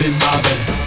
in my bed.